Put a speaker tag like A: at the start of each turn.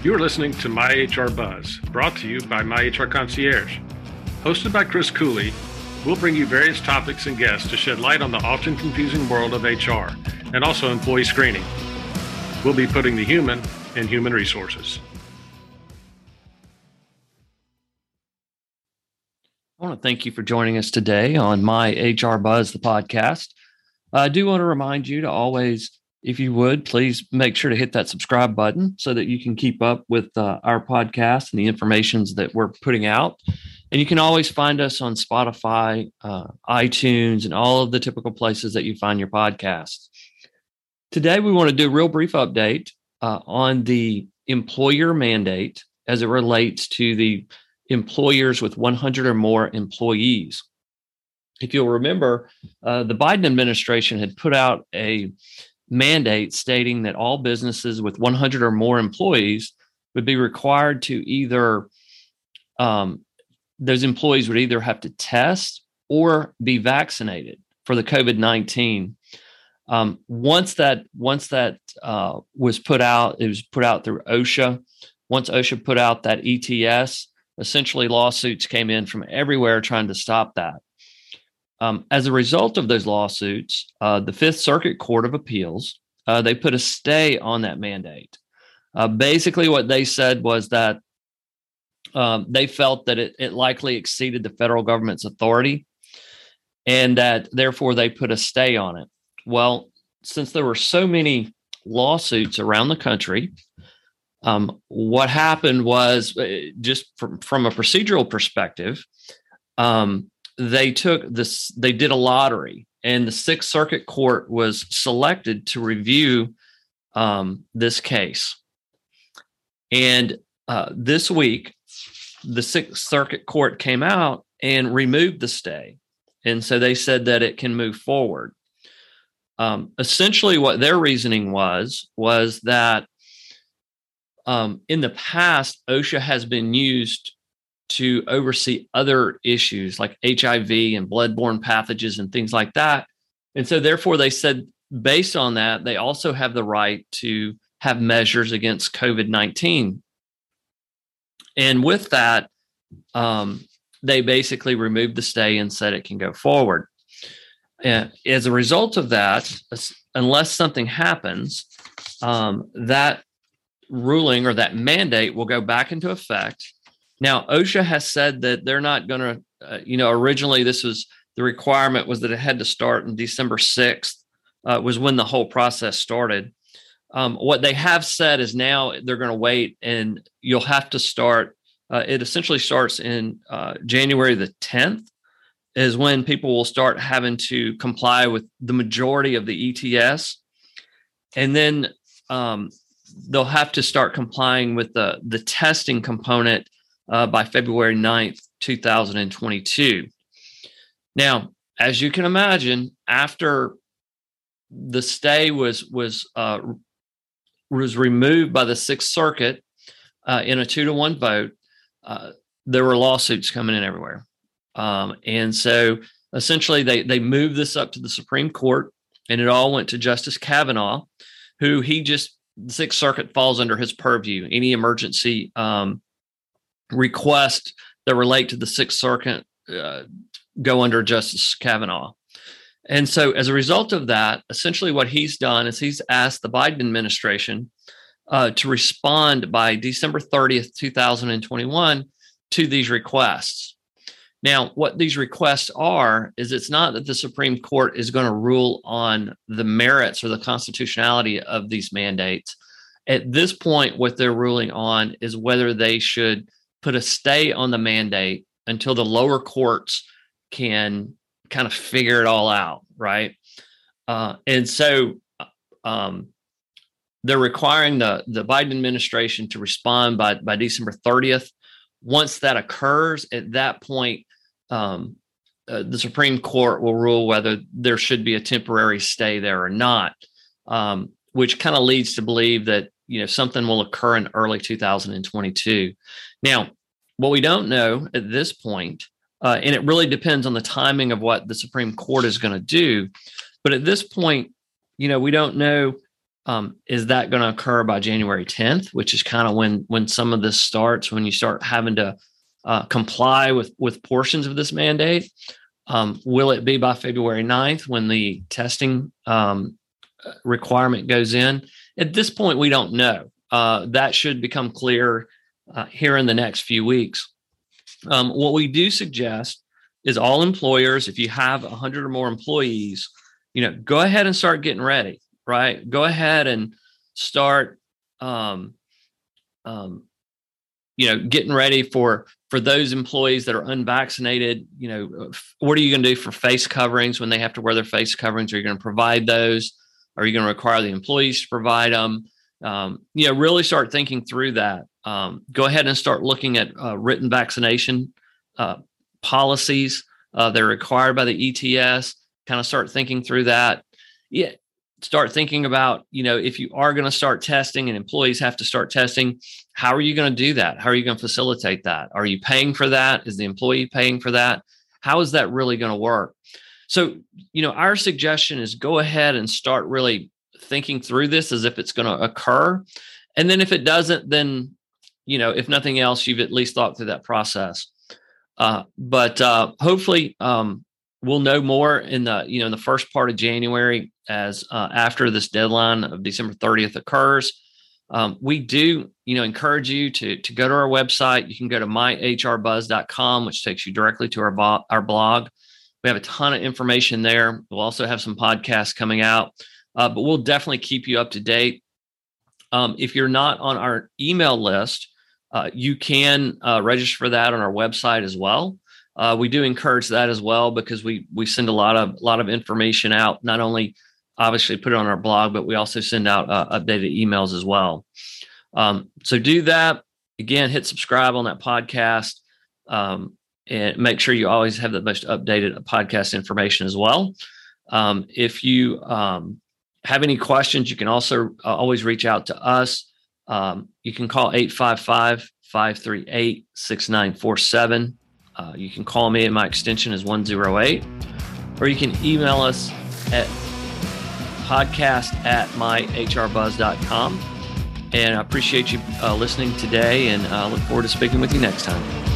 A: You are listening to My HR Buzz, brought to you by My HR Concierge. Hosted by Chris Cooley, we'll bring you various topics and guests to shed light on the often confusing world of HR and also employee screening. We'll be putting the human in human resources.
B: I want to thank you for joining us today on My HR Buzz, the podcast. I do want to remind you to always if you would please make sure to hit that subscribe button so that you can keep up with uh, our podcast and the informations that we're putting out. And you can always find us on spotify uh, itunes and all of the typical places that you find your podcasts. Today we want to do a real brief update uh, on the employer mandate as it relates to the employers with 100 or more employees. If you'll remember, uh, the Biden administration had put out a mandate stating that all businesses with 100 or more employees would be required to either um, those employees would either have to test or be vaccinated for the COVID 19. Um, once that once that uh, was put out, it was put out through OSHA. Once OSHA put out that ETS, essentially lawsuits came in from everywhere trying to stop that. Um, as a result of those lawsuits, uh, the Fifth Circuit Court of Appeals uh, they put a stay on that mandate. Uh, basically, what they said was that um, they felt that it, it likely exceeded the federal government's authority, and that therefore they put a stay on it. Well, since there were so many lawsuits around the country, um, what happened was uh, just from, from a procedural perspective, um, they took this, they did a lottery, and the Sixth Circuit Court was selected to review um, this case. And uh, this week, the Sixth Circuit Court came out and removed the stay. And so they said that it can move forward. Um, essentially, what their reasoning was was that um, in the past, OSHA has been used to oversee other issues like HIV and bloodborne pathogens and things like that. And so, therefore, they said, based on that, they also have the right to have measures against COVID 19. And with that, um, they basically removed the stay and said it can go forward. And as a result of that, unless something happens, um, that ruling or that mandate will go back into effect now, OSHA has said that they're not going to, uh, you know, originally this was the requirement was that it had to start in December 6th, uh, was when the whole process started. Um, what they have said is now they're going to wait and you'll have to start. Uh, it essentially starts in uh, January the 10th, is when people will start having to comply with the majority of the ETS. And then um, they'll have to start complying with the, the testing component uh, by February 9th, 2022. Now, as you can imagine, after the stay was was uh, was removed by the Sixth Circuit uh, in a two to one vote, uh, there were lawsuits coming in everywhere, um, and so essentially they they moved this up to the Supreme Court, and it all went to Justice Kavanaugh, who he just the Sixth Circuit falls under his purview. Any emergency um, requests that relate to the Sixth Circuit uh, go under Justice Kavanaugh. And so, as a result of that, essentially what he's done is he's asked the Biden administration uh, to respond by December 30th, 2021, to these requests. Now, what these requests are is it's not that the Supreme Court is going to rule on the merits or the constitutionality of these mandates. At this point, what they're ruling on is whether they should put a stay on the mandate until the lower courts can kind of figure it all out, right? Uh, and so um, they're requiring the the Biden administration to respond by by December 30th. Once that occurs, at that point, um, uh, the Supreme Court will rule whether there should be a temporary stay there or not, um, which kind of leads to believe that you know something will occur in early 2022. Now, what we don't know at this point, uh, and it really depends on the timing of what the Supreme Court is going to do, but at this point, you know, we don't know um, is that going to occur by January 10th, which is kind of when when some of this starts, when you start having to uh, comply with with portions of this mandate? Um, will it be by February 9th when the testing um, requirement goes in? At this point, we don't know. Uh, that should become clear uh, here in the next few weeks. Um, what we do suggest is all employers, if you have 100 or more employees, you know, go ahead and start getting ready, right? Go ahead and start, um, um, you know, getting ready for for those employees that are unvaccinated. You know, what are you going to do for face coverings when they have to wear their face coverings? Are you going to provide those? Are you going to require the employees to provide them? Um, know, really start thinking through that. Um, go ahead and start looking at uh, written vaccination uh, policies uh, that are required by the ETS. Kind of start thinking through that. Yeah, start thinking about you know if you are going to start testing and employees have to start testing how are you going to do that how are you going to facilitate that are you paying for that is the employee paying for that how is that really going to work so you know our suggestion is go ahead and start really thinking through this as if it's going to occur and then if it doesn't then you know if nothing else you've at least thought through that process uh, but uh, hopefully um, we'll know more in the you know in the first part of January as uh, after this deadline of December 30th occurs. Um, we do you know encourage you to to go to our website. You can go to myhrbuzz.com, which takes you directly to our bo- our blog. We have a ton of information there. We'll also have some podcasts coming out, uh, but we'll definitely keep you up to date. Um, if you're not on our email list, uh, you can uh, register for that on our website as well uh, we do encourage that as well because we we send a lot of a lot of information out. Not only obviously put it on our blog, but we also send out uh, updated emails as well. Um, so do that again. Hit subscribe on that podcast, um, and make sure you always have the most updated podcast information as well. Um, if you um, have any questions, you can also uh, always reach out to us. Um, you can call 855 538 6947 uh, you can call me, and my extension is 108, or you can email us at podcast at myhrbuzz.com. And I appreciate you uh, listening today and uh, look forward to speaking with you next time.